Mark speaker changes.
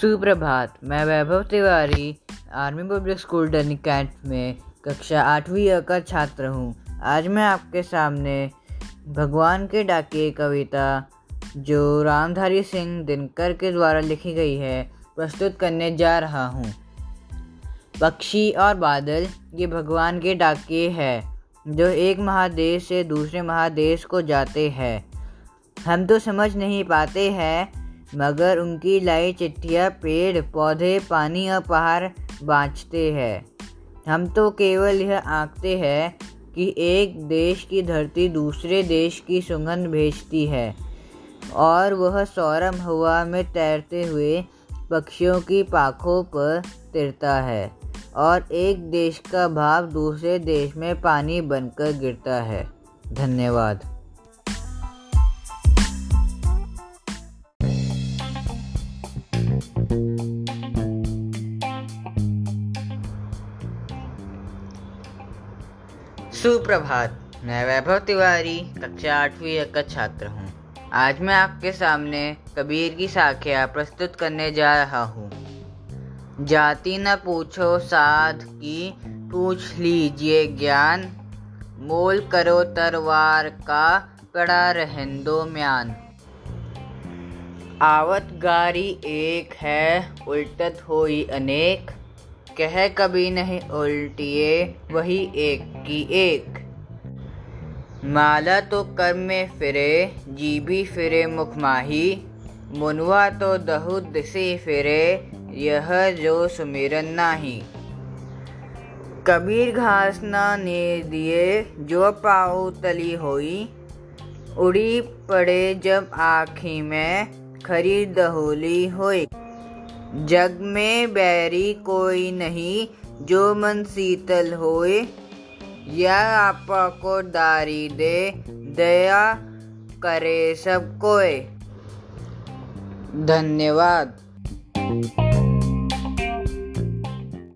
Speaker 1: सुप्रभात, मैं Vaibhav Tiwari, army public school डनी cantt में कक्षा आठवीं का छात्र हूँ। आज मैं आपके सामने भगवान के डाके कविता, जो रामधारी सिंह दिनकर के द्वारा लिखी गई है, प्रस्तुत करने जा रहा हूँ। पक्षी और बादल, ये भगवान के डाके है, जो एक महादेश से दूसरे महादेश को जाते हैं। हम तो समझ नहीं पाते हैं मगर उनकी लाई चिट्ठियाँ, पेड़, पौधे, पानी और पहाड़ बाँचते हैं। हम तो केवल यह आंकते हैं कि एक देश की धरती दूसरे देश की सुगंध भेजती है और वह सौरम हवा में तैरते हुए पक्षियों की पाखों पर तिरता है और एक देश का भाव दूसरे देश में पानी बनकर गिरता है। धन्यवाद। सुप्रभात। मैं वैभव तिवारी, कक्षा आठवीं का छात्र हूँ। आज मैं आपके सामने कबीर की साखिया प्रस्तुत करने जा रहा हूँ। जाति न पूछो साध की, पूछ लीजिए ज्ञान। मोल करो तरवार का, कड़ा रहन म्यान। आवत गारी एक है, उल्टत होई अनेक। कह कभी नहीं उल्टिए, वही एक की एक। माला तो कर्म में फिरे जीबी फिरे मुख माही, मुनवा तो दहुद से फिरे, यह जो सुमिरन नाही। कबीर घास ना ने दिए, जो पाऊ तली होई, उड़ी पड़े जब आखी में खरी दहोली होई। जग में बैरी कोई नहीं, जो मन शीतल होए। या आपा को दारी दे, दया करे सब कोई धन्यवाद।